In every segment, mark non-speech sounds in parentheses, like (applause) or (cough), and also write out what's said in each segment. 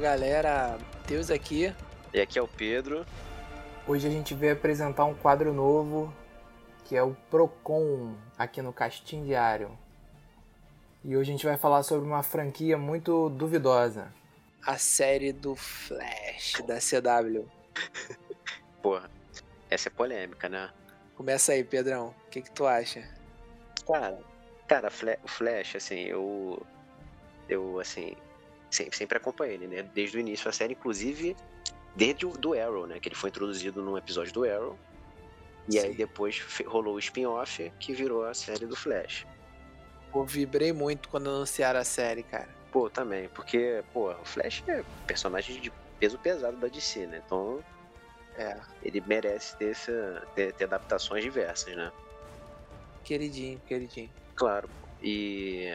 Galera, Deus aqui. E aqui é o Pedro. Hoje a gente veio apresentar um quadro novo que é o Procon aqui no Castim Diário. E hoje a gente vai falar sobre uma franquia muito duvidosa. A série do Flash da CW. (laughs) Porra, essa é polêmica, né? Começa aí, Pedrão. O que, que tu acha? Cara, cara, o Flash, assim, eu. Eu, assim. Sempre, sempre acompanhei ele, né? Desde o início da série, inclusive desde o do Arrow, né? Que ele foi introduzido num episódio do Arrow. E Sim. aí depois rolou o spin-off que virou a série do Flash. Pô, vibrei muito quando anunciaram a série, cara. Pô, também, porque, pô, o Flash é personagem de peso pesado da DC, né? Então, é, ele merece ter, essa, ter, ter adaptações diversas, né? Queridinho, queridinho. Claro. E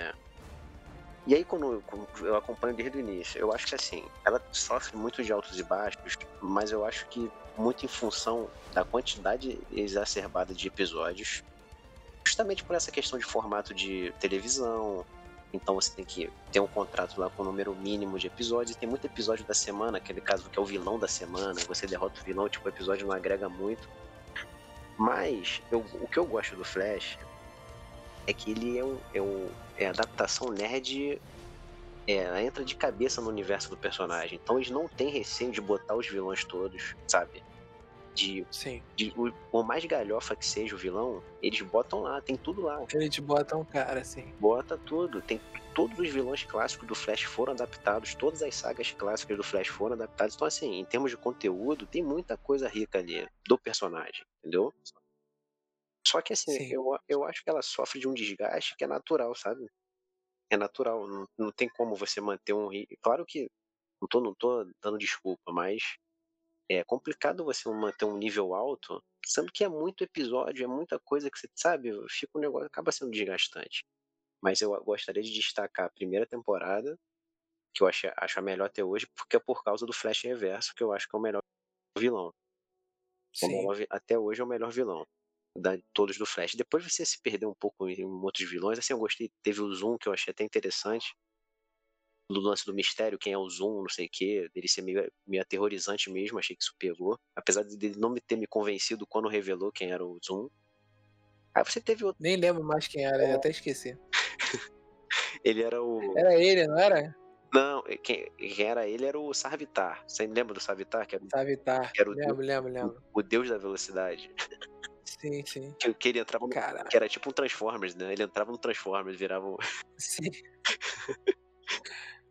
e aí, quando, eu acompanho desde o início, eu acho que assim, ela sofre muito de altos e baixos, mas eu acho que muito em função da quantidade exacerbada de episódios, justamente por essa questão de formato de televisão. Então você tem que ter um contrato lá com o número mínimo de episódios. E tem muito episódio da semana, aquele caso que é o vilão da semana, você derrota o vilão, tipo, o episódio não agrega muito. Mas eu, o que eu gosto do Flash é que ele é, um, é, um, é adaptação nerd. É, entra de cabeça no universo do personagem. Então eles não têm receio de botar os vilões todos, sabe? De, Sim. de o, o, mais galhofa que seja o vilão, eles botam lá, tem tudo lá. Eles botam cara, assim. Bota tudo. Tem todos os vilões clássicos do Flash foram adaptados, todas as sagas clássicas do Flash foram adaptadas. Então, assim, em termos de conteúdo, tem muita coisa rica ali do personagem, entendeu? Só que assim, eu, eu acho que ela sofre de um desgaste que é natural, sabe? É natural, não, não tem como você manter um. Claro que não tô, não tô dando desculpa, mas é complicado você manter um nível alto, sendo que é muito episódio, é muita coisa que você sabe, fica um negócio, acaba sendo desgastante. Mas eu gostaria de destacar a primeira temporada, que eu acho, acho a melhor até hoje, porque é por causa do Flash Reverso, que eu acho que é o melhor vilão. Sim. Até hoje é o melhor vilão da, todos do Flash. Depois você se perdeu um pouco em outros vilões. Assim, eu gostei. Teve o Zoom, que eu achei até interessante. Do lance do mistério, quem é o Zoom, não sei o quê. Dele ser meio, meio aterrorizante mesmo. Achei que isso pegou. Apesar de ele não me ter me convencido quando revelou quem era o Zoom. Aí você teve outro. Nem lembro mais quem era, é. até esqueci. (laughs) ele era o. Era ele, não era? Não, quem, quem, era ele era o Sarvitar. Você lembra do Sarvitar? Que era, Sarvitar. Que era o, lembro, lembro, lembro. O, o deus da velocidade. (laughs) Sim, sim. Que, que ele entrava no, Que era tipo um Transformers, né? Ele entrava no Transformers, virava um... (laughs) (laughs) Sim.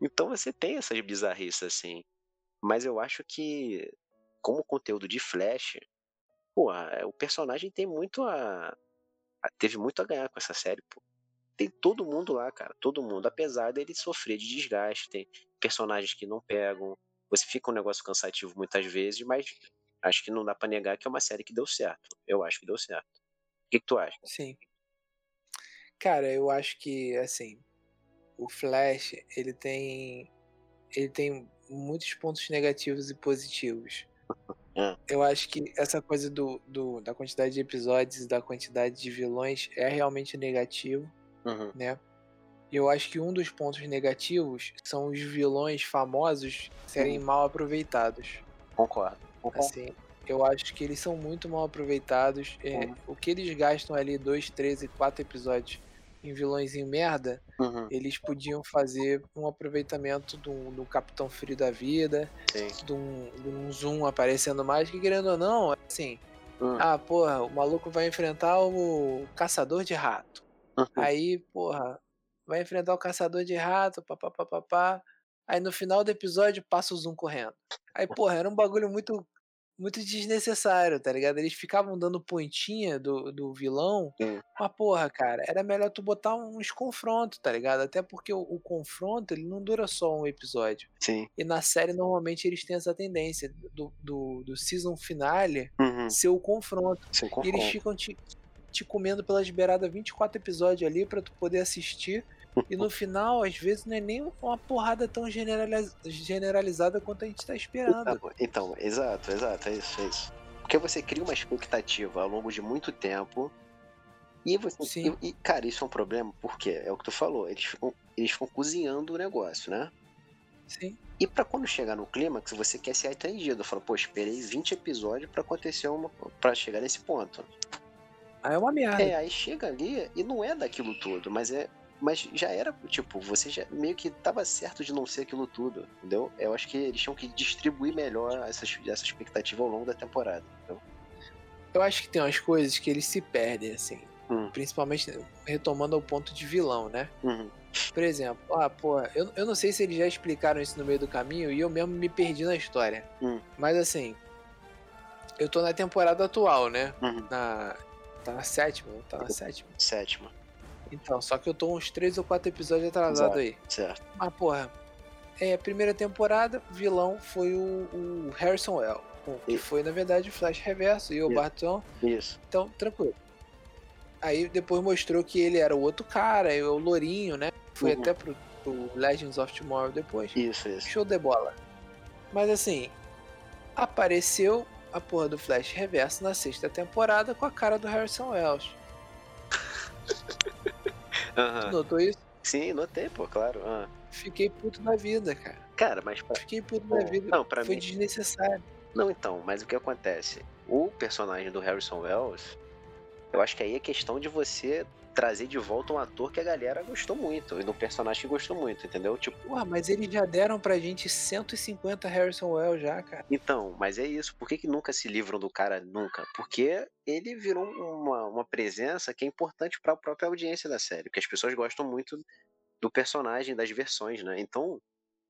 então você tem essas bizarrices, assim. Mas eu acho que, como conteúdo de Flash, o personagem tem muito a... a. Teve muito a ganhar com essa série, pô. Tem todo mundo lá, cara. Todo mundo. Apesar dele sofrer de desgaste, tem personagens que não pegam. Você fica um negócio cansativo muitas vezes, mas acho que não dá para negar que é uma série que deu certo. Eu acho que deu certo. O que, que tu acha? Sim. Cara, eu acho que, assim, o Flash, ele tem. Ele tem muitos pontos negativos e positivos. (laughs) É. Eu acho que essa coisa do, do, da quantidade de episódios e da quantidade de vilões é realmente negativo, uhum. né? Eu acho que um dos pontos negativos são os vilões famosos serem uhum. mal aproveitados. Concordo. Assim, eu acho que eles são muito mal aproveitados. É, uhum. O que eles gastam ali, dois, três e quatro episódios em vilões em merda, uhum. eles podiam fazer um aproveitamento do, do Capitão Frio da vida, de um, de um Zoom aparecendo mais, que querendo ou não, assim, uhum. ah, porra, o maluco vai enfrentar o Caçador de Rato. Uhum. Aí, porra, vai enfrentar o Caçador de Rato, papapá. Aí no final do episódio passa o Zoom correndo. Aí, porra, era um bagulho muito muito desnecessário, tá ligado? Eles ficavam dando pontinha do, do vilão, Sim. mas porra, cara, era melhor tu botar uns confrontos, tá ligado? Até porque o, o, confronto, ele não dura só um episódio. Sim. E na série, normalmente, eles têm essa tendência do, do, do season finale uhum. ser o confronto. Ser confronto. E eles ficam te, te comendo pelas beiradas 24 episódios ali para tu poder assistir e no final, às vezes, não é nem uma porrada tão generaliz... generalizada quanto a gente está esperando. Então, então, exato, exato, é isso, é isso. Porque você cria uma expectativa ao longo de muito tempo. E você. Sim. E, cara, isso é um problema, porque é o que tu falou, eles ficam, eles ficam cozinhando o negócio, né? Sim. E pra quando chegar no clímax, você quer ser atendido. Fala, pô, esperei 20 episódios pra acontecer uma. para chegar nesse ponto. Aí é uma merda. É, aí chega ali e não é daquilo tudo, mas é. Mas já era, tipo, você já meio que tava certo de não ser aquilo tudo, entendeu? Eu acho que eles tinham que distribuir melhor essa, essa expectativa ao longo da temporada, entendeu? Eu acho que tem umas coisas que eles se perdem, assim. Hum. Principalmente retomando ao ponto de vilão, né? Uhum. Por exemplo, ah, pô, eu, eu não sei se eles já explicaram isso no meio do caminho e eu mesmo me perdi na história. Hum. Mas assim, eu tô na temporada atual, né? Uhum. Na. Tá na sétima, tá na sétima. Sétima, Então, só que eu tô uns três ou quatro episódios atrasado Exato. aí. certo. Mas, porra, é, primeira temporada, vilão foi o, o Harrison Well. Que foi, na verdade, o Flash Reverso e o Isso. Barton. Isso. Então, tranquilo. Aí depois mostrou que ele era o outro cara, o Lourinho, né? Foi Uhum. até pro, pro Legends of Tomorrow depois. Isso, isso. Show de bola. Mas assim, apareceu a porra do Flash Reverso na sexta temporada com a cara do Harrison Wells. (laughs) Aham. Notou isso? Sim, notei, pô, claro. Ah. Fiquei puto da vida, cara. Cara, mas pra... Fiquei puto da vida. não, pra Foi mim- desnecessário. Não, então, mas o que acontece? O personagem do Harrison Wells, eu acho que aí é questão de você trazer de volta um ator que a galera gostou muito, e um personagem que gostou muito, entendeu? Tipo, Porra, mas eles já deram pra gente 150 Harrison Wells já, cara. então, mas é isso. Por que, que nunca se livram do cara nunca? Porque ele virou uma, uma presença que é importante para a própria audiência da série, porque as pessoas gostam muito do personagem, das versões, né? Então,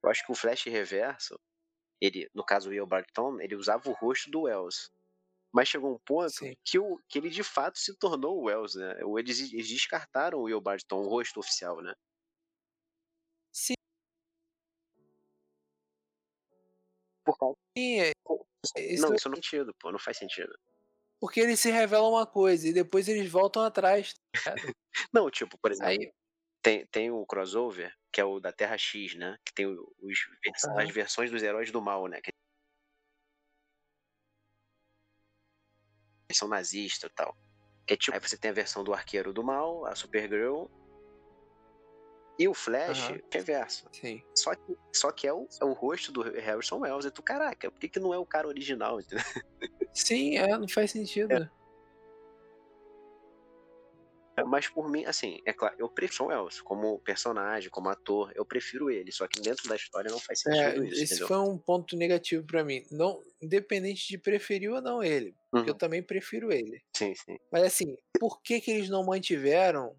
eu acho que o Flash Reverso, ele, no caso o Will Barton, ele usava o rosto do Wells. Mas chegou um ponto Sim. que, o, que ele de fato se tornou o Wells, né? Eles, eles descartaram o Will Barton, o rosto oficial, né? Sim, Por causa... é- isso Não, é isso não faz sentido, pô, não faz sentido. porque eles se revelam uma coisa e depois eles voltam atrás. tá? (laughs) Não, tipo, por exemplo, Aí, tem, tem o crossover, que é o da Terra X, né? Que tem os, as versões dos heróis do mal, né? Que são nazistas e tal. Que é tipo, aí você tem a versão do Arqueiro do Mal, a Supergirl. E o Flash, Aham. reverso. sim. Só que, só que é, o, é o rosto do Harrison Wells. E tu, caraca, por que, que não é o cara original? (laughs) Sim, é, não faz sentido. Mas por mim, assim, é claro, eu prefiro o Wells como personagem, como ator, eu prefiro ele. Só que dentro da história não faz É, sentido isso, esse entendeu? foi um ponto negativo pra mim. Não, independente de preferir ou não ele. Porque eu Uhum. também prefiro ele. Sim, sim. Mas assim, por que que eles não mantiveram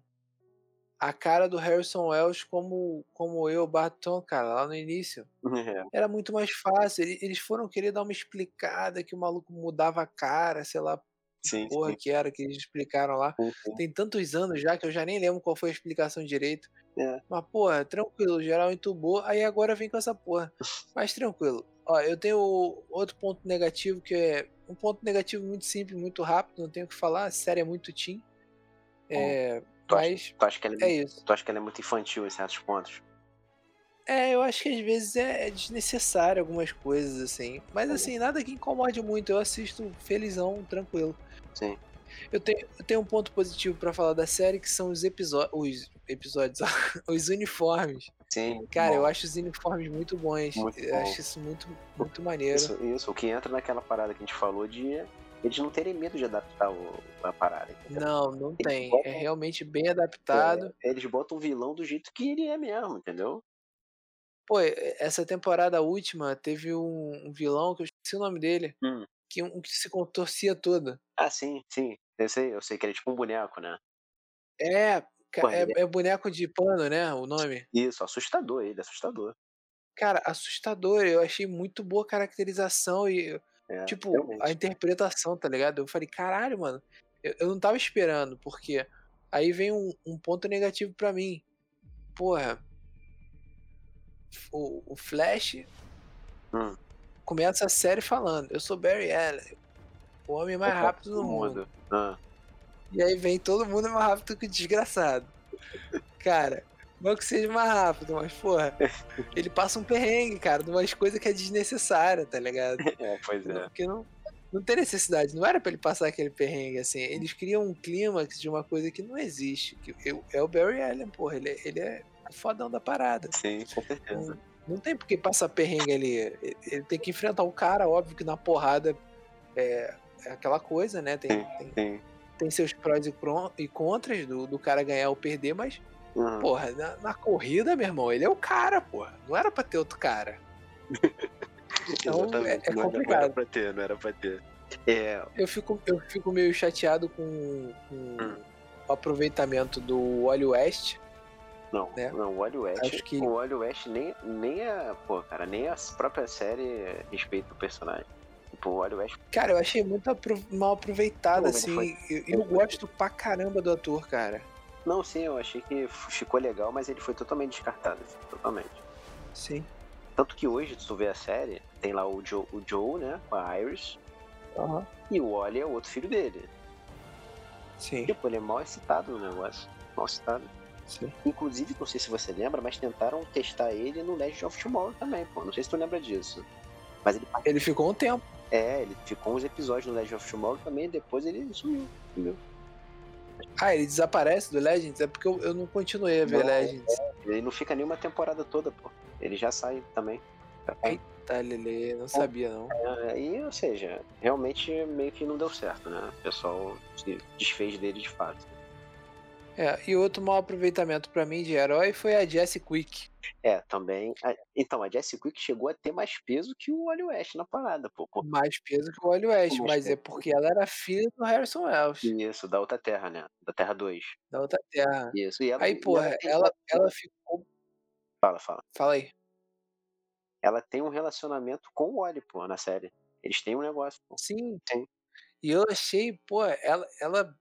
a cara do Harrison Wells como, como eu, Barton, cara, lá no início? (laughs) É. Era muito mais fácil. Ele- Eles foram querer dar uma explicada que o maluco mudava a cara, sei lá, Sim, porra sim, que era que eles explicaram lá. sim. Tem tantos anos já que eu já nem lembro qual foi a explicação direito. É. Mas, porra, tranquilo, geral entubou, aí agora vem com essa porra. Mas tranquilo. Ó, eu tenho outro ponto negativo que é um ponto negativo muito simples, muito rápido, não tenho o que falar, a série é muito teen. É, Tu acha- mas Tu acha, que ela é, é muito- isso. tu acha que ela é muito infantil em certos pontos? É, eu acho que às vezes é, é desnecessário algumas coisas, assim. Mas assim, nada que incomode muito. Eu assisto felizão, tranquilo. Sim. Eu tenho, eu tenho um ponto positivo pra falar da série, que são os episódios. Os episódios, (laughs) os uniformes. Sim. Cara, bom. eu acho os uniformes muito bons. Muito eu bom. acho isso muito, muito maneiro. Isso, isso, o que entra naquela parada que a gente falou de eles não terem medo de adaptar o- a parada. entendeu? Não, não Eles tem. botam- É realmente bem adaptado. É, eles botam o vilão do jeito que ele é mesmo, entendeu? Pô, essa temporada última teve um, um vilão que eu esqueci o nome dele. Hum. Que um que se contorcia todo. Ah, sim, sim. Eu sei, eu sei que ele é tipo um boneco, né? É, Pô, é, é boneco de pano, né? O nome. Isso, assustador ele, assustador. Cara, assustador. Eu achei muito boa a caracterização e, É, tipo, realmente. a interpretação, tá ligado? Eu falei, caralho, mano. Eu, eu não tava esperando, porque aí vem um, um ponto negativo pra mim. Porra. O, o Flash Hum. Começa a série falando: Eu sou Barry Allen, o homem mais rápido do mundo. Ah, E aí vem todo mundo mais rápido que o desgraçado. (laughs) Cara, não que seja mais rápido, mas porra, (laughs) ele passa um perrengue, cara, de umas coisas que é desnecessária, tá ligado? (laughs) é, pois Não, é. porque não, não tem necessidade, não era pra ele passar aquele perrengue assim. Eles criam um clímax de uma coisa que não existe. Que eu- é o Barry Allen, porra, ele, é- ele é o fodão da parada. Sim, com certeza. Não tem por que passar perrengue ali. Ele tem que enfrentar o cara, óbvio que na porrada é, é aquela coisa, né? Tem, tem, Sim. tem seus prós e, e contras do, do cara ganhar ou perder, mas, Uhum. porra, na, na corrida, meu irmão, ele é o cara, porra. Não era pra ter outro cara. (laughs) Então, Exatamente. é- é não, era, não era complicado. pra ter, não era pra ter. É, Eu fico, eu fico meio chateado com, com Hum. o aproveitamento do Wally West. Não, Né? não, o Wally West, Acho que- o Wally West nem, nem a, pô, cara, nem a própria série respeita o personagem. Tipo, o Wally West, Cara, eu achei muito apro- mal aproveitado, Pô, assim. foi- Eu, eu gosto pra caramba do ator, cara. não, sim, eu achei que ficou legal, mas ele foi totalmente descartado, assim, totalmente. Sim. Tanto que hoje, se tu vê a série, tem lá o Joe, o Joe né, com a Iris, Aham. e o Wally é o outro filho dele. Sim, Tipo, ele é mal excitado no negócio, mal excitado. Sim. Inclusive, não sei se você lembra, mas tentaram testar ele no Legend of Tomorrow também, pô. Não sei se tu lembra disso. Mas ele, Ele ficou um tempo. é, ele ficou uns episódios no Legend of Tomorrow também, depois ele sumiu. sumiu. Ah, ele desaparece do Legends? É porque eu, eu não continuei a ver Não, Legends. Ele não fica nenhuma temporada toda, pô. Ele já sai também. Tá, Lele, não sabia não. É, e, ou seja, realmente meio que não deu certo, né? O pessoal se desfez dele de fato. É, e outro mau aproveitamento pra mim de herói foi a Jessie Quick. É, também. a- então, a Jessie Quick chegou a ter mais peso que o Wally West na parada, pô. pô. Mais peso que o Wally West, Mais mas é peso. porque ela era filha do Harrison Wells, Isso, da outra terra, né? Da Terra 2. da outra terra. Isso. E ela, Aí, porra, tem- ela, ela ficou. Fala, fala. Fala aí. Ela tem um relacionamento com o Wally, pô, na série. Eles têm um negócio, pô. Sim. Sim. E eu achei, pô, ela, ela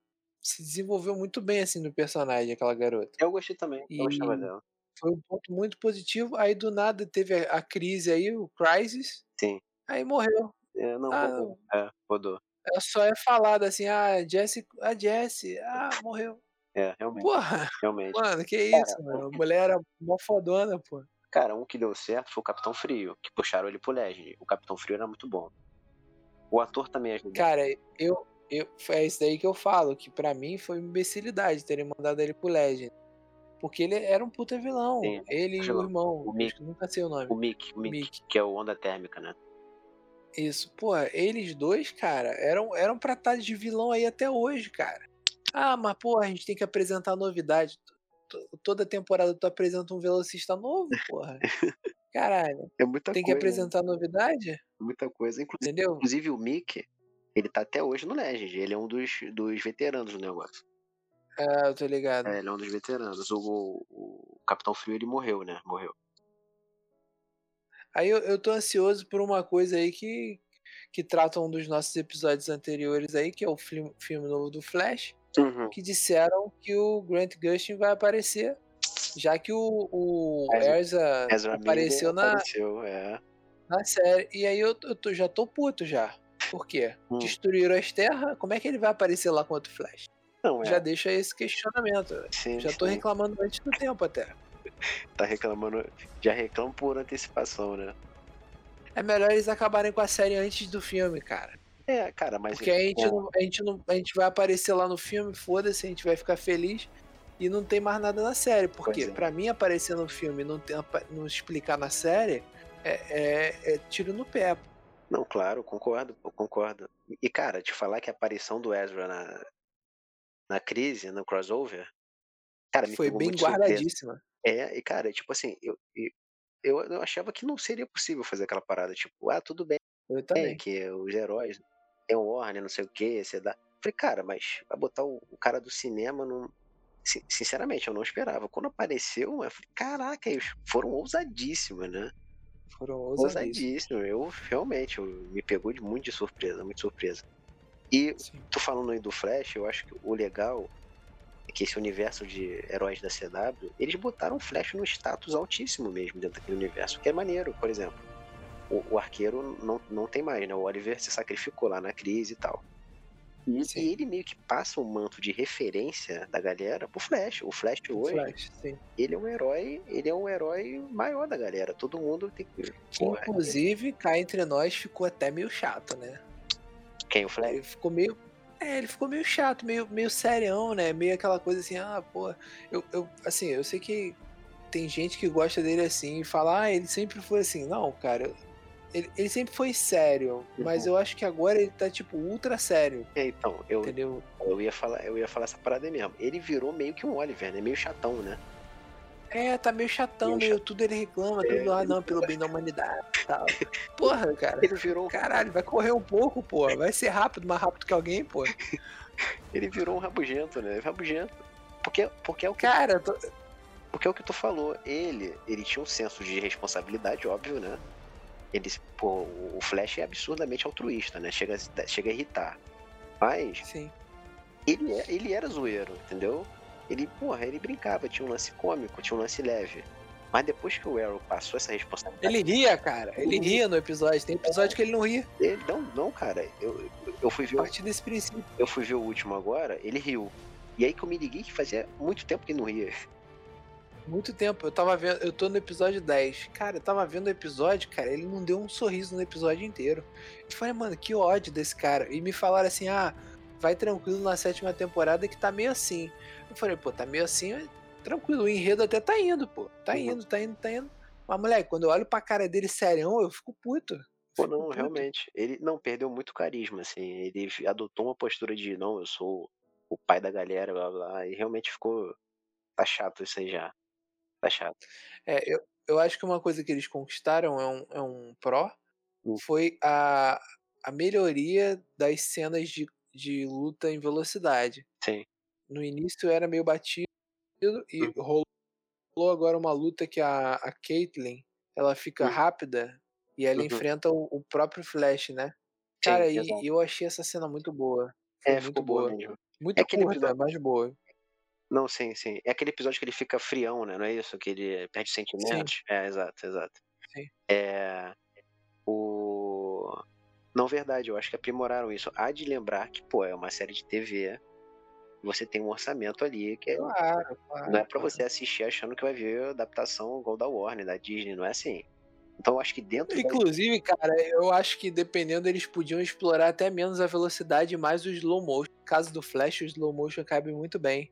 se desenvolveu muito bem assim no personagem, aquela garota. Eu gostei também, eu gostava E- dela. Foi um ponto muito positivo. Aí do nada teve a, a crise aí, o Crisis. Sim. Aí morreu. É, não, Ah, rodou. É, rodou. Só é falada assim, ah, Jessie, a Jessie, ah, morreu. É, realmente, Porra, realmente. mano, que Cara, isso, mano. A mulher era mó fodona, pô. Cara, um que deu certo foi o Capitão Frio, que puxaram ele pro Legend. O Capitão Frio era muito bom. O ator também ajudou. Cara, eu, eu, é isso daí que eu falo, que pra mim foi imbecilidade terem mandado ele pro Legend. Porque ele era um puta vilão. Sim, ele e o irmão. O Mick. que nunca sei o nome. O Mick, o Mick, Mick. que é o Onda Térmica, né? Isso, porra, eles dois, cara, eram, eram pra estar de vilão aí até hoje, cara. Ah, mas porra, a gente tem que apresentar novidade. Toda temporada tu apresenta um velocista novo, (laughs) porra. Caralho, É muita tem que coisa. apresentar novidade? Muita coisa. Inclusive, Entendeu? inclusive o Mick, ele tá até hoje no Legend. Ele é um dos, dos veteranos do negócio. Ah, eu tô ligado. É, ele é um dos veteranos. O, o, o Capitão Frio, ele morreu, né? Morreu. Aí eu, eu tô ansioso por uma coisa aí que, que trata um dos nossos episódios anteriores aí, que é o filme, filme novo do Flash, Uhum. que disseram que o Grant Gustin vai aparecer, já que o, o Ezra- Ezra, apareceu na, Apareceu, é. na série. E aí eu, eu tô- já tô puto já. Por quê? Hum. Destruíram as terras, como é que ele vai aparecer lá contra o Flash? Não, é. Já deixa esse questionamento. sim, Já tô sim. reclamando antes do tempo até. (laughs) Tá reclamando. Já reclama por antecipação, né? É melhor eles acabarem com a série antes do filme, cara. É, cara, mas. Porque a gente, é, não, a, gente não, a gente vai aparecer lá no filme, foda-se, a gente vai ficar feliz e não tem mais nada na série. Porque Pois é. pra mim aparecer no filme e não, ter- não explicar na série é, é- é tiro no pé. Não, claro, concordo, concordo. E, cara, te falar que a aparição do Ezra na, na crise, no crossover, cara, me Foi bem surpresa. guardadíssima. É, e cara, tipo assim, eu, eu, eu achava que não seria possível fazer aquela parada, tipo, ah, tudo bem, Eu também. que os heróis tem o Warner, não sei o que, você dá. Falei, cara, mas vai botar o, o cara do cinema não. Sin- Sinceramente, eu não esperava. Quando apareceu, eu falei, caraca, eles foram ousadíssimos, né? Foram ousadíssimos. Ousadíssimo. Eu realmente eu, me pegou de muito de surpresa, muito surpresa. E Sim. tô falando aí do Flash, eu acho que o legal é que esse universo de heróis da CW, eles botaram o Flash num status altíssimo mesmo dentro daquele universo, que é maneiro, por exemplo. O, o arqueiro não, não tem mais, né? O Oliver se sacrificou lá na crise e tal. E, e ele meio que passa um manto de referência da galera pro Flash. O Flash hoje, Flash, ele é um herói, ele é um herói maior da galera. Todo mundo tem que. Porra, inclusive, cá entre nós ficou até meio chato, né? quem o Flash? Ele ficou meio. É, ele ficou meio chato, meio, meio serião, né? Meio aquela coisa assim, ah, pô, eu, eu assim, eu sei que tem gente que gosta dele assim e fala, ah, ele sempre foi assim. Não, cara, ele, ele sempre foi sério, mas Uhum. eu acho que agora ele tá, tipo, ultra sério, É, então, eu, entendeu? eu, ia falar, eu ia falar essa parada aí mesmo. Ele virou meio que um Oliver, né? Meio chatão, né? É, tá meio chatão, Meio meio tudo ele reclama, É, tudo, ah, não, pelo bem da humanidade e tal. (laughs) Porra, cara. Ele virou, Caralho, vai correr um pouco, pô. Vai ser rápido, mais rápido que alguém, pô. ele virou um rabugento, né? Rabugento. Porque, porque, é o que, Cara, tô- porque é o que tu falou. Ele, ele tinha um senso de responsabilidade, óbvio, né? Ele, pô, o Flash é absurdamente altruísta, né? Chega, a- chega a irritar. Mas sim. ele, é- ele era zoeiro, entendeu? Ele, porra, ele brincava, tinha um lance cômico, tinha um lance leve. Mas depois que o Arrow passou essa responsabilidade. Ele ria, cara. Ele ria no episódio. Tem episódio que ele não ria. Ele, não, não, cara. Eu, eu, fui ver, A o- partir desse princípio. eu fui ver o último agora, ele riu. E aí que eu me liguei que fazia muito tempo que não ria. Muito tempo. Eu tava vendo. Eu tô no episódio 10. Cara, eu tava vendo o episódio, cara. Ele não deu um sorriso no episódio inteiro. Eu falei, mano, que ódio desse cara. E me falaram assim, ah, vai tranquilo na sétima temporada que tá meio assim. Eu falei, pô, tá meio assim, mas tranquilo. O enredo até tá indo, pô. Tá Uhum. indo, tá indo, tá indo. Mas, moleque, quando eu olho pra cara dele serião, eu fico puto. Pô, não, puto. realmente. Ele não perdeu muito carisma, assim. Ele adotou uma postura de não, eu sou o pai da galera, blá blá. E realmente ficou. Tá chato isso aí já. Tá chato. É, eu, eu acho que uma coisa que eles conquistaram é um, é um pró. Hum. Foi a, a melhoria das cenas de, de luta em velocidade. Sim. No início era meio batido e Hum. rolou agora uma luta que a, a Caitlyn ela fica Hum. rápida e ela Uhum. enfrenta o, o próprio Flash, né? Sim, Cara, e, exato. e eu achei essa cena muito boa. Foi É, muito ficou boa boa. mesmo. Muito É curta, episódio- mas boa. Não, sim, sim. É aquele episódio que ele fica frião, né? Não é isso? Que ele perde sentimentos. É, exato, exato. Sim. É. O. Não, verdade, eu acho que aprimoraram isso. Há de lembrar que, pô, é uma série de TV. Você tem um orçamento ali que é- Claro, claro. não é pra claro. você assistir achando que vai ver adaptação igual da Warner, da Disney, não é assim. Então eu acho que dentro da... Inclusive, cara, eu acho que dependendo, eles podiam explorar até menos a velocidade e mais o slow motion. No caso do Flash, o slow motion cabe muito bem.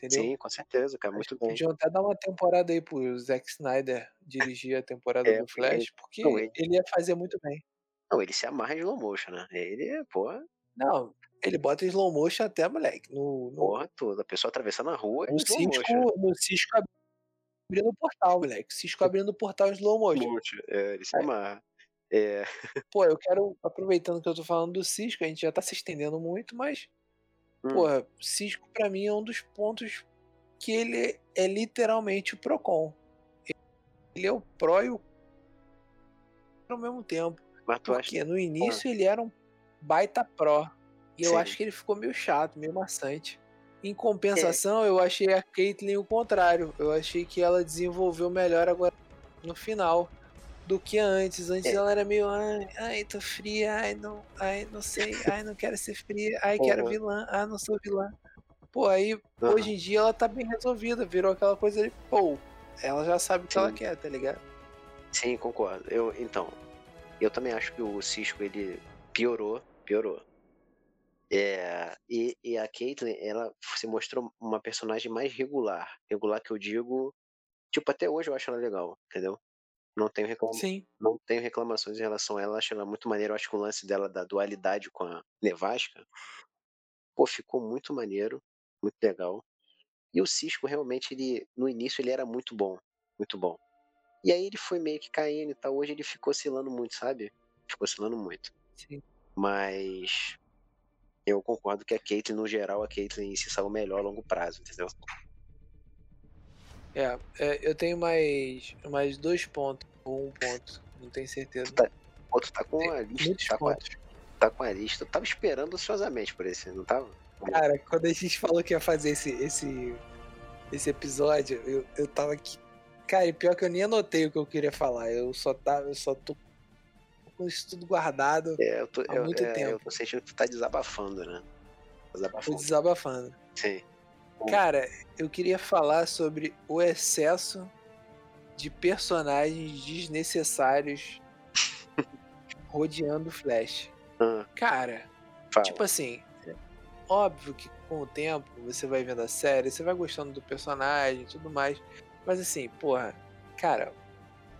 Entendeu? Sim, com certeza, cara, muito bem. Podiam até dar uma temporada aí pro Zack Snyder dirigir a temporada É, do Flash, porque não, ele- ele ia fazer muito bem. Não, ele se amarra em slow motion, né? Ele, pô, Não, ele bota em slow motion até, moleque. No, no, porra toda. A pessoa atravessando a rua em no, slow Cisco, motion. no Cisco abrindo o portal, moleque. Cisco abrindo o portal em slow motion. Motion, É, ele se Aí- amarra. É, Pô, eu quero, aproveitando que eu tô falando do Cisco, a gente já tá se estendendo muito, mas hum, Porra, Cisco pra mim é um dos pontos que ele é literalmente o Procon. Ele é o Pro e o ao mesmo tempo. mas tu acha Porque no início ele era um baita Pro. E eu Sim. acho que ele ficou meio chato, meio maçante. Em compensação, eu achei a Caitlyn o contrário. Eu achei que ela desenvolveu melhor agora no final do que antes. Antes É. ela era meio, ai, ai, tô fria, ai, não, ai, não sei, ai, não quero ser fria, ai, quero Uhum. vilã, ah, não sou vilã. Pô, aí Aham. hoje em dia ela tá bem resolvida, virou aquela coisa de, pô, ela já sabe o que ela quer, tá ligado? Sim, concordo. Eu, então, eu também acho que o Cisco ele piorou, piorou. É, e, e a Caitlyn, ela se mostrou uma personagem mais regular. Regular que eu digo, tipo, até hoje eu acho ela legal, entendeu? Não tenho, reclama, Sim. não tenho reclamações em relação a ela, acho ela muito maneiro. Eu acho que o lance dela da dualidade com a Nevasca, pô, ficou muito maneiro, muito legal. E o Cisco realmente, ele, no início, ele era muito bom, muito bom. E aí ele foi meio que caindo e tal. Hoje ele ficou oscilando muito, sabe? Ficou oscilando muito. Sim. Mas eu concordo que a Caitlyn, no geral, a Caitlyn se saiu melhor a longo prazo, entendeu? É, é, eu tenho mais, mais dois pontos, ou um ponto, não tenho certeza. Tá- Outro tá com Tem a lista. Tá com a, tá com a lista. Eu tava esperando ansiosamente por esse, não tava? Cara, quando a gente falou que ia fazer esse, esse, esse episódio, eu, eu tava aqui. Cara, e pior que eu nem anotei o que eu queria falar. Eu só tava, eu só tô com isso tudo guardado, É, eu tô, Há eu, muito é, eu tempo. tô sentindo que tu tá desabafando, né? tô Desabafando. desabafando. Sim. Cara, eu queria falar sobre o excesso de personagens desnecessários (laughs) rodeando o Flash. Ah, Cara, fala. Tipo assim, óbvio que com o tempo você vai vendo a série, você vai gostando do personagem e tudo mais. Mas assim, porra, cara,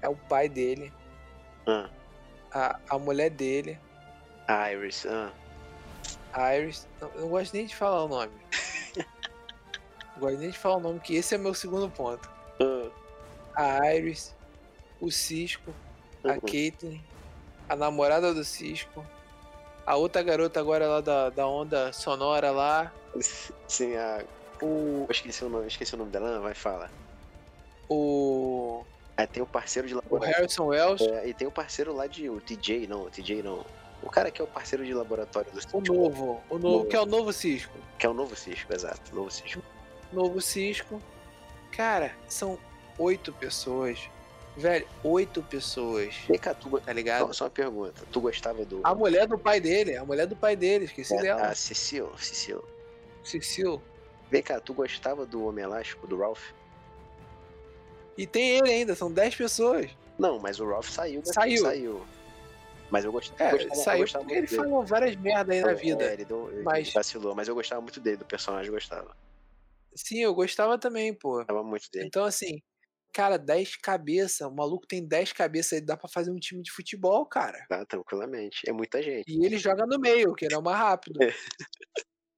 é o pai dele, Ah, a, a mulher dele, Iris, ah. Iris. Não, eu não gosto nem de falar o nome. Gosto nem de falar o nome, que esse é meu segundo ponto. ah, A Iris, o Cisco, a uhum. Caitlyn, a namorada do Cisco, a outra garota agora lá da, da onda sonora lá, Sim, a. o. Eu esqueci o nome, esqueci o nome dela, vai falar. o. Aí tem o parceiro de o laboratório. Harrison Wells, É, e tem o parceiro lá de. O TJ, não, o TJ não. O cara que é o parceiro de laboratório do o Cisco, novo, o novo, que é o novo Cisco. Que é o novo Cisco, exato. o Novo Cisco. Novo Cisco. Cara, são oito pessoas. Velho, oito pessoas. Vem cá, tu. Tá ligado? Só, só uma pergunta. Tu gostava do. A mulher do pai dele, a mulher do pai dele, esqueci É, dela. a Cecil, Cecil. Cecil. Vem cá, tu gostava do Homem Elástico, do Ralph? E tem ele ainda, são dez pessoas. Não, mas o Ralph saiu. Saiu. Saiu. Mas eu gostava, É, gostava, eu saiu gostava porque ele muito dele. falou várias merdas aí na É, vida. ele, deu, ele mas- vacilou, mas eu gostava muito dele, do personagem, eu gostava. Sim, eu gostava também, pô. Gostava muito dele. Então, assim, cara, 10 cabeças. O maluco tem 10 cabeças aí, dá pra fazer um time de futebol, cara. Tá, tranquilamente. É muita gente. E ele joga no meio, que ele é o mais rápido. É.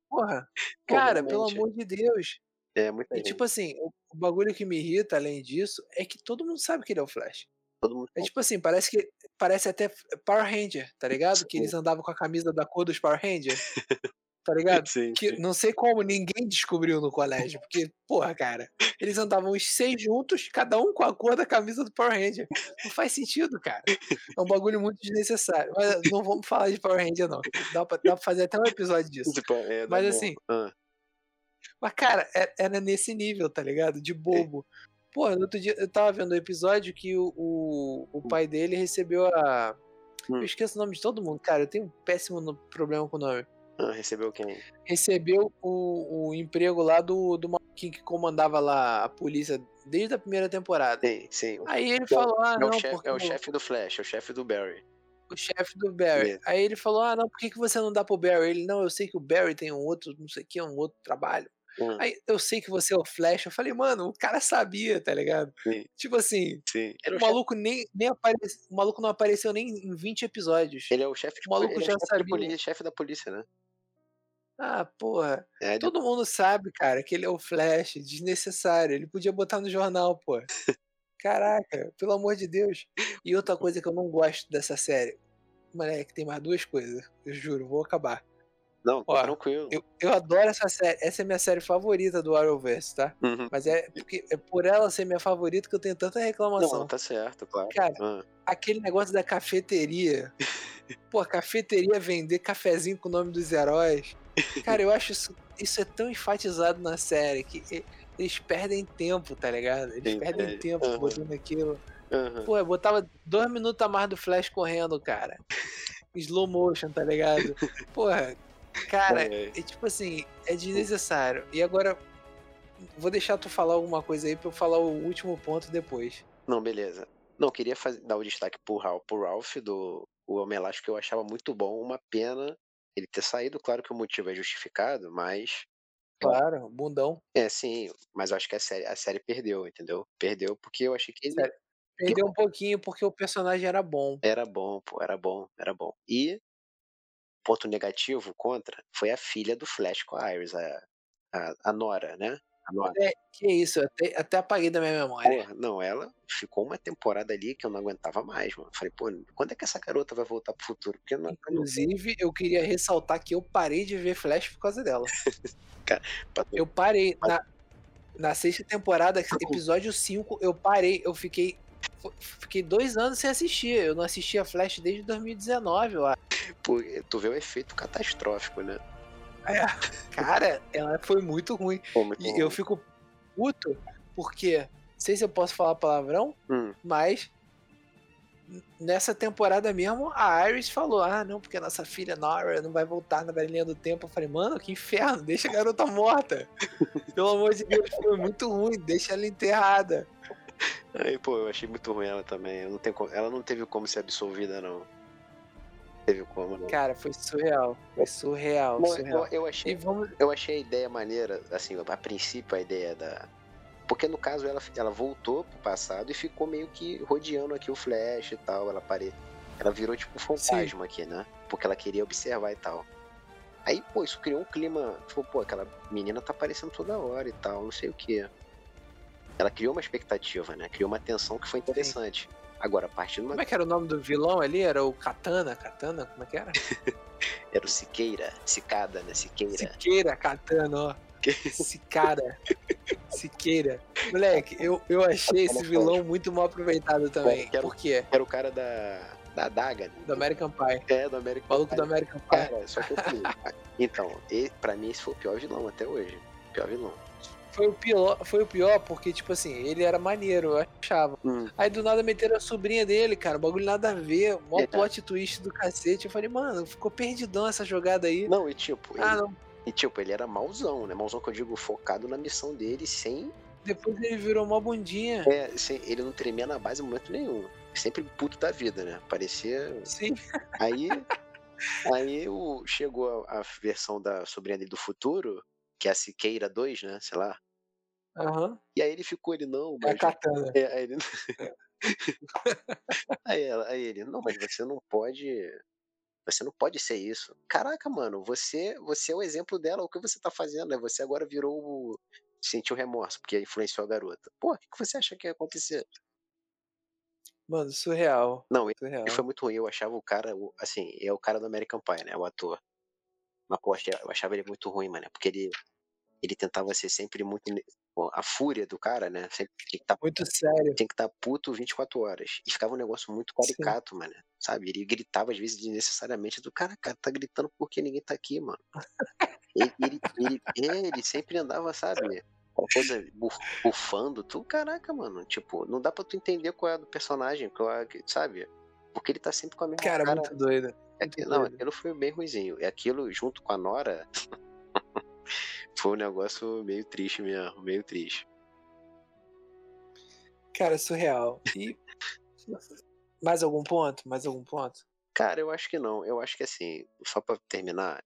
Porra, (laughs) cara, pelo amor de Deus. É muita E gente. tipo assim, o, o bagulho que me irrita, além disso, é que todo mundo sabe que ele é o Flash. Todo mundo. É tipo assim, parece que. Parece até Power Ranger, tá ligado? Que Sim. eles andavam com a camisa da cor dos Power Ranger. (laughs) Tá ligado? Sim, Que sim. não sei como ninguém descobriu no colégio. Porque, porra, cara, eles andavam os seis juntos, cada um com a cor da camisa do Power Ranger. Não faz sentido, cara. É um bagulho muito desnecessário. Mas não vamos falar de Power Ranger, não. Dá pra, dá pra fazer até um episódio disso. Tipo, é, Mas bom. assim, Ah, Mas, cara, é- era nesse nível, tá ligado? De bobo. Pô, no outro dia eu tava vendo o episódio que o, o, o pai dele recebeu a. Hum. Eu esqueço o nome de todo mundo, cara. Eu tenho um péssimo problema com o nome. Ah, recebeu quem? Recebeu o, o emprego lá do, do maluquinho que comandava lá a polícia desde a primeira temporada. Sim, sim. Aí ele falou, ah, É não, o, chefe, porque é o chefe do Flash, é o chefe do Barry. o chefe do Barry. Isso. Aí ele falou, ah, não, por que, que você não dá pro Barry? Ele, não, eu sei que o Barry tem um outro, não sei o que, um outro trabalho. Hum, Aí eu sei que você é o Flash. Eu falei, mano, o cara sabia, tá ligado? Sim. Tipo assim, sim. É o chefe- maluco nem, nem aparece, o maluco não apareceu nem em 20 episódios. Ele é o chefe de O maluco é já chefe de sabia. polícia, chefe da polícia, né? Ah, porra. É, Todo mundo sabe, cara, que ele é o Flash, desnecessário. Ele podia botar no jornal, pô. Caraca, pelo amor de Deus. E outra coisa que eu não gosto dessa série. Moleque, tem mais duas coisas. Eu juro, vou acabar. Não, Ó, tranquilo. Eu, eu adoro essa série. Essa é minha série favorita do Arrowverse, tá? Uhum. Mas é, porque, é por ela ser minha favorita que eu tenho tanta reclamação. Não, tá certo, claro. Cara, Ah, aquele negócio da cafeteria. (laughs) Pô, cafeteria vender cafezinho com o nome dos heróis. Cara, eu acho isso, isso é tão enfatizado na série que eles perdem tempo, tá ligado? Eles Sim, perdem é. tempo Aham. botando aquilo. aham. Pô, eu botava dois minutos a mais do Flash correndo, cara. Slow motion, tá ligado? (laughs) Porra, cara, É. é tipo assim, é desnecessário. E agora, vou deixar tu falar alguma coisa aí pra eu falar o último ponto depois. Não, beleza. Não, queria faz- dar o destaque pro Ralph, pro Ralph do o Homem Elástico, que eu achava muito bom. Uma pena ele ter saído. Claro que o motivo é justificado, mas. Claro, bundão. É, sim, mas eu acho que a série, a série perdeu, entendeu? Perdeu porque eu achei que ele Sério. Perdeu um pouquinho porque o personagem era bom. era bom, pô, era bom, era bom. E ponto negativo contra foi a filha do Flash com a Iris, a, a, a Nora, né? É, que isso, até, até apaguei da minha memória. Porra, não, ela ficou uma temporada ali que eu não aguentava mais, mano. Falei, pô, quando é que essa garota vai voltar pro futuro? Porque não, Inclusive, eu queria ressaltar que eu parei de ver Flash por causa dela. (laughs) pra- Eu parei. Na, na sexta temporada, episódio 5, eu parei. Eu fiquei. Fiquei dois anos sem assistir. Eu não assistia Flash desde 2019, eu acho. pô, tu vê o efeito catastrófico, né? Cara, ela foi muito ruim. Pô, muito E bom. eu fico puto porque. Não sei se eu posso falar palavrão, Hum, mas. Nessa temporada mesmo, a Iris falou: Ah, não, porque a nossa filha Nora não vai voltar na velhinha do tempo. Eu falei, mano, que inferno, deixa a garota morta. (laughs) Pelo amor de Deus, foi muito ruim, deixa ela enterrada. Aí, pô, eu achei muito ruim ela também. Não ela não teve como ser absolvida, não. Teve como, não. Cara, foi surreal. Foi surreal, Bom, surreal. eu, eu achei, vamos. eu achei a ideia maneira, assim, a princípio a ideia da. Porque no caso ela, ela voltou pro passado e ficou meio que rodeando aqui o Flash e tal. Ela pare... Ela virou tipo um fantasma aqui, né? Porque ela queria observar e tal. Aí, pô, isso criou um clima. Tipo, pô, aquela menina tá aparecendo toda hora e tal, não sei o que. Ela criou uma expectativa, né? Criou uma tensão que foi interessante. Agora, a uma. Como é que era o nome do vilão ali? Era o Katana? Katana? Como é que era? (laughs) Era o Siqueira, Cicada, né? Siqueira. Siqueira, Katana, ó. Sicara. (laughs) Siqueira. Moleque, eu, eu achei esse vilão muito mal aproveitado também. Quero- Por quê? Era o cara da. Da Adaga. né? Do American Pie. É, do American maluco Pie. do American Pie. Cara, só que assim, (laughs) então, e, pra mim esse foi o pior vilão até hoje. Pior vilão. Foi o pior, foi o pior porque, tipo assim, ele era maneiro, eu achava. Hum, Aí do nada meteram a sobrinha dele, cara. O bagulho nada a ver. Mó É. plot twist do cacete. Eu falei, mano, ficou perdidão essa jogada aí. Não, e tipo, Ah, ele, não. e, tipo, ele era mauzão, né? Mauzão que eu digo, focado na missão dele, sem. Depois ele virou uma bundinha. É, sem ele não tremia na base em momento nenhum. Sempre puto da vida, né? Parecia. Sim. Aí. aí o, chegou a, a versão da sobrinha dele do futuro, que é a Siqueira 2, né? Sei lá. Aham. E aí ele ficou, ele não, É mas. katana. É, aí ele... (laughs) aí, ela, aí ele, não, mas você não pode. Você não pode ser isso. Caraca, mano, você, você é o exemplo dela. O que você tá fazendo? Né? Você agora virou o. Sentiu remorso, porque influenciou a garota. Pô, o que você acha que ia acontecer? Mano, surreal. Não, ele Surreal. foi muito ruim. Eu achava o cara, assim, é o cara do American Pie, né? O ator. Mas, pô, eu achava ele muito ruim, mano. Porque ele, ele tentava ser sempre muito. pô, A fúria do cara, né? Sempre tinha que estar Muito sério. tem que estar puto 24 horas. E ficava um negócio muito caricato, mano. Sabe? Ele gritava às vezes desnecessariamente do cara, cara, tá gritando porque ninguém tá aqui, mano. ele, ele, ele, ele sempre andava, sabe? Uma coisa buf- bufando, tu, caraca, mano. Tipo, não dá pra tu entender qual é a do personagem, qual é, sabe? Porque ele tá sempre com a mesma Cara, cara. muito doido. É muito que- não, doido. aquilo foi bem ruizinho. E aquilo, junto com a Nora, (laughs) foi um negócio meio triste mesmo, meio triste. Cara, surreal. E. (laughs) Mais algum ponto? Mais algum ponto? Cara, eu acho que não. Eu acho que assim, só pra terminar,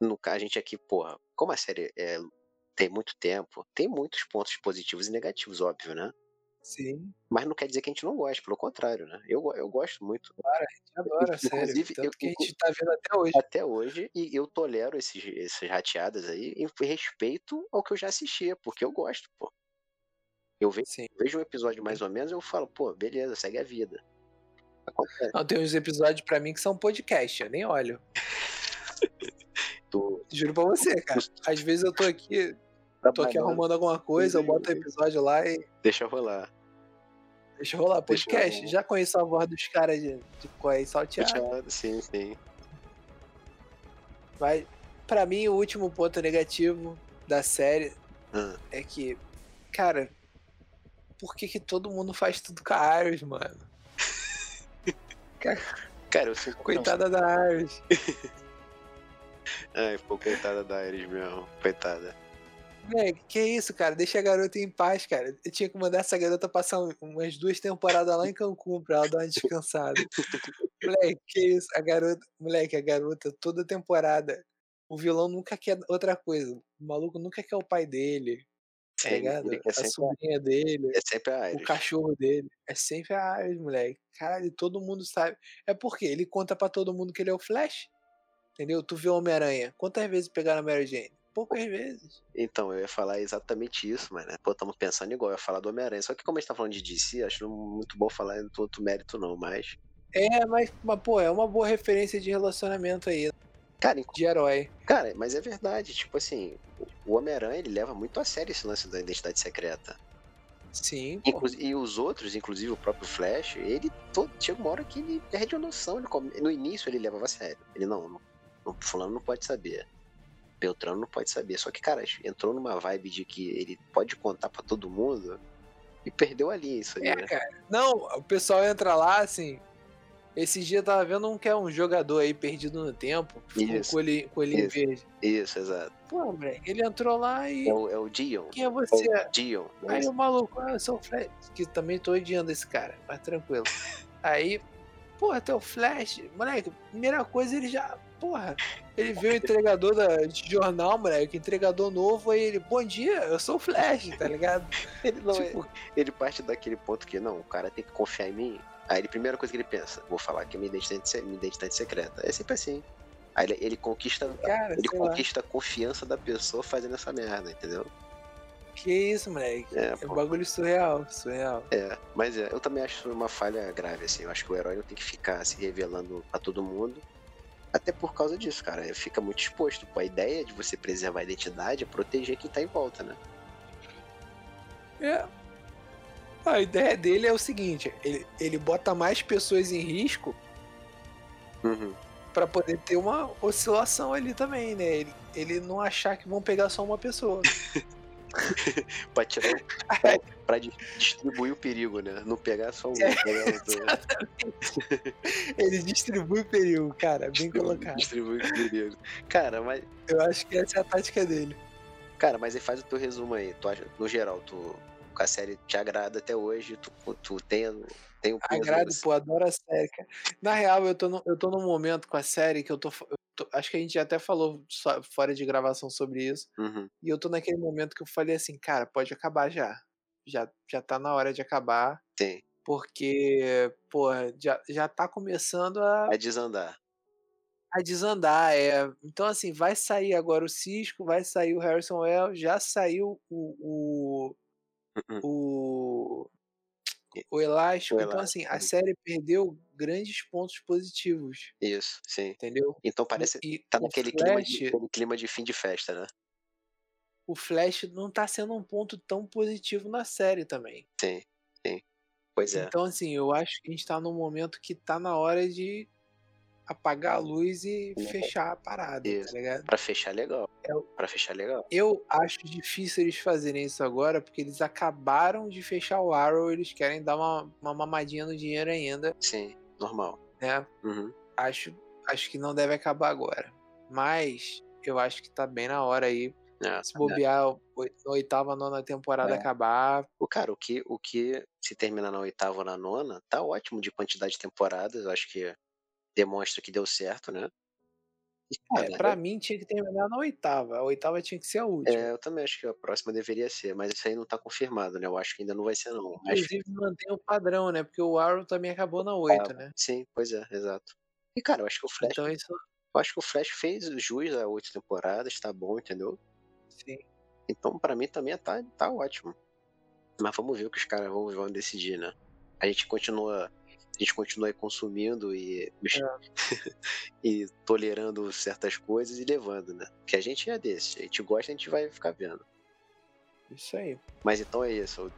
no caso, a gente aqui, porra, como a série é, tem muito tempo, tem muitos pontos positivos e negativos, óbvio, né? Sim. Mas não quer dizer que a gente não goste, pelo contrário, né? Eu, eu gosto muito Adoro, sério. Inclusive, Tanto eu- que a gente tá vendo até hoje. até hoje e eu tolero esses, essas rateadas aí em respeito ao que eu já assistia, porque eu gosto, pô. Eu ve- Sim. vejo um episódio mais ou menos eu falo, pô, beleza, segue a vida. Acontece. Não, tem uns episódios pra mim que são podcast, eu nem olho. (laughs) Tu Juro pra você, cara. (laughs) Às vezes eu tô aqui, tô aqui arrumando alguma coisa, eu boto o episódio lá e Deixa rolar. deixa rolar. Podcast. Já conheço a voz dos caras de, de Coé salteado. Deixa, sim, sim. Mas, pra mim, o último ponto negativo da série Ah. é que, cara, por que, que todo mundo faz tudo com a Iris, mano? (laughs) Cara, eu sinto Coitada da Iris. (laughs) Ai, pô, coitada da Iris mesmo. Coitada. Moleque, que isso, cara? Deixa a garota em paz, cara. Eu tinha que mandar essa garota passar um- umas duas temporadas lá em Cancún pra ela dar uma descansada. (laughs) Moleque, que isso? A garota, moleque, a garota toda temporada. O vilão nunca quer outra coisa. O maluco nunca quer o pai dele, tá É, ligado? A sobrinha dele. É sempre a o Iris. cachorro dele. É sempre a Iris, moleque. Caralho, todo mundo sabe. É porque ele conta pra todo mundo que ele é o Flash. Entendeu? Tu vê o Homem-Aranha. Quantas vezes pegaram a Mary Jane? Poucas vezes. Então, eu ia falar exatamente isso, mano. Pô, estamos pensando igual, eu ia falar do Homem-Aranha. Só que como a gente tá falando de DC, acho muito bom falar em outro mérito, não, mas. É, mas, mas, pô, é uma boa referência de relacionamento aí, Cara, de herói. cara, mas é verdade, tipo assim, o Homem-Aranha ele leva muito a sério esse lance da identidade secreta. Sim. Inclu- e os outros, inclusive o próprio Flash, ele todo, chega uma hora que ele perde a noção. Ele come- no início ele levava a sério. Ele não, não, não, fulano não pode saber. Beltrano não pode saber. Só que, cara, entrou numa vibe de que ele pode contar pra todo mundo e perdeu a linha isso aí, É, né? cara. Não, o pessoal entra lá, assim. Esses dias eu tava vendo um que é um jogador aí perdido no tempo, com Isso, coelhinho, coelhinho isso. verde. Isso, exato. Pô, moleque, ele entrou lá e. É o, é o Dion. Quem é É você? o Dion. né? Aí o maluco, ah, eu sou o Flash. Que também tô odiando esse cara, mas tranquilo. (laughs) Aí, pô, até o Flash, moleque, primeira coisa ele já porra, ele vê o entregador da, de jornal, moleque, entregador novo, aí ele, bom dia, eu sou o Flash, tá ligado? (laughs) Ele não Tipo- é, ele parte daquele ponto que não, o cara tem que confiar em mim. Aí ele, primeira coisa que ele pensa, vou falar que é minha identidade, minha identidade secreta. É sempre assim. Aí ele, ele conquista, Cara, ele lá. conquista a confiança da pessoa fazendo essa merda, entendeu? Que isso, moleque. É, É um bagulho surreal, surreal. É, mas é, eu também acho uma falha grave, assim. Eu acho que o herói não tem que ficar se revelando a todo mundo. Até por causa disso, cara. Fica muito exposto. Pô, a ideia de você preservar a identidade é proteger quem tá em volta, né? É. A ideia dele é o seguinte, ele, ele bota mais pessoas em risco Uhum. pra poder ter uma oscilação ali também, né? Ele, ele não achar que vão pegar só uma pessoa. (laughs) (laughs) Pra tirar. pra, pra di- distribuir o perigo, né? Não pegar só um. dois. ele distribui o perigo, cara, bem colocado. Distribuir o perigo. Cara, mas. Eu acho que essa é a tática dele. Cara, mas aí faz o teu resumo aí. Tu acha, no geral, tu. A série te agrada até hoje, tu, tu tem, tem o peso Agrado, pô, adoro a série, cara. Na real, eu tô, no, eu tô num momento com a série que eu tô, eu tô- Acho que a gente já até falou só- fora de gravação sobre isso. Uhum. E eu tô naquele momento que eu falei assim, cara, pode acabar já. Já, já tá na hora de acabar. Tem. Porque, porra, já, já tá começando a, É desandar. a desandar. É. Então, assim, vai sair agora o Cisco, vai sair o Harrison Wells, já saiu o. Uhum. o, o, o Elástico. O Então, assim, a Elástico. série perdeu grandes pontos positivos, Isso, sim. entendeu? Então parece. E Tá naquele clima, Flash, de, aquele clima de fim de festa, né? o Flash não tá sendo um ponto tão positivo na série também. Sim, sim. Pois é. Então, assim, eu acho que a gente tá num momento que tá na hora de apagar a luz e fechar a parada, Isso. tá ligado? Pra fechar legal. É o- Pra fechar legal. Eu acho difícil eles fazerem isso agora, porque eles acabaram de fechar o Arrow, eles querem dar uma, uma mamadinha no dinheiro ainda, Sim, normal. né? Uhum. Acho, acho que não deve acabar agora. Mas eu acho que tá bem na hora aí. É, Se né? bobear, na oitava, nona temporada É. acabar, O cara, o que, o que se terminar na oitava ou na nona, tá ótimo de quantidade de temporadas. Eu acho que demonstra que deu certo, né? E, é, cara, pra mim tinha que terminar na oitava. A oitava tinha que ser a última. é, eu também acho que a próxima deveria ser, mas isso aí não tá confirmado, né? Eu acho que ainda não vai ser, não. Inclusive mantém o padrão, né? Porque o Arrow também acabou na 8, né? sim, pois é, exato. E, cara, eu acho que o Flash, Então isso, eu acho que o Flash fez jus a oito temporadas, tá bom, entendeu? sim. Então, pra mim também tá, tá ótimo. Mas vamos ver o que os caras vão, vão decidir, né? A gente continua, a gente continua consumindo e, (laughs) e tolerando certas coisas e levando, né? Porque a gente é desse, a gente gosta, a gente vai ficar vendo. Isso aí. Mas então é isso,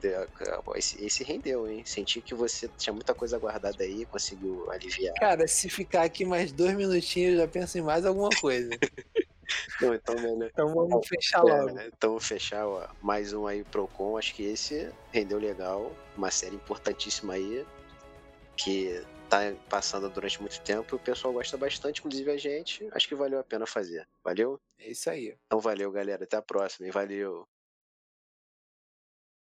esse, esse rendeu, hein? Senti que você tinha muita coisa guardada aí, conseguiu aliviar. Cara, se ficar aqui mais dois minutinhos, eu já penso em mais alguma coisa. (laughs) Não, então, melhor. Então vamos fechar É, logo. né? Então, fechar, ó, mais um aí Procon. Acho que esse rendeu legal. Uma série importantíssima aí. Que tá passando durante muito tempo e o pessoal gosta bastante, inclusive a gente. Acho que valeu a pena fazer. Valeu? É isso aí. Então, valeu, galera. Até a próxima, e valeu.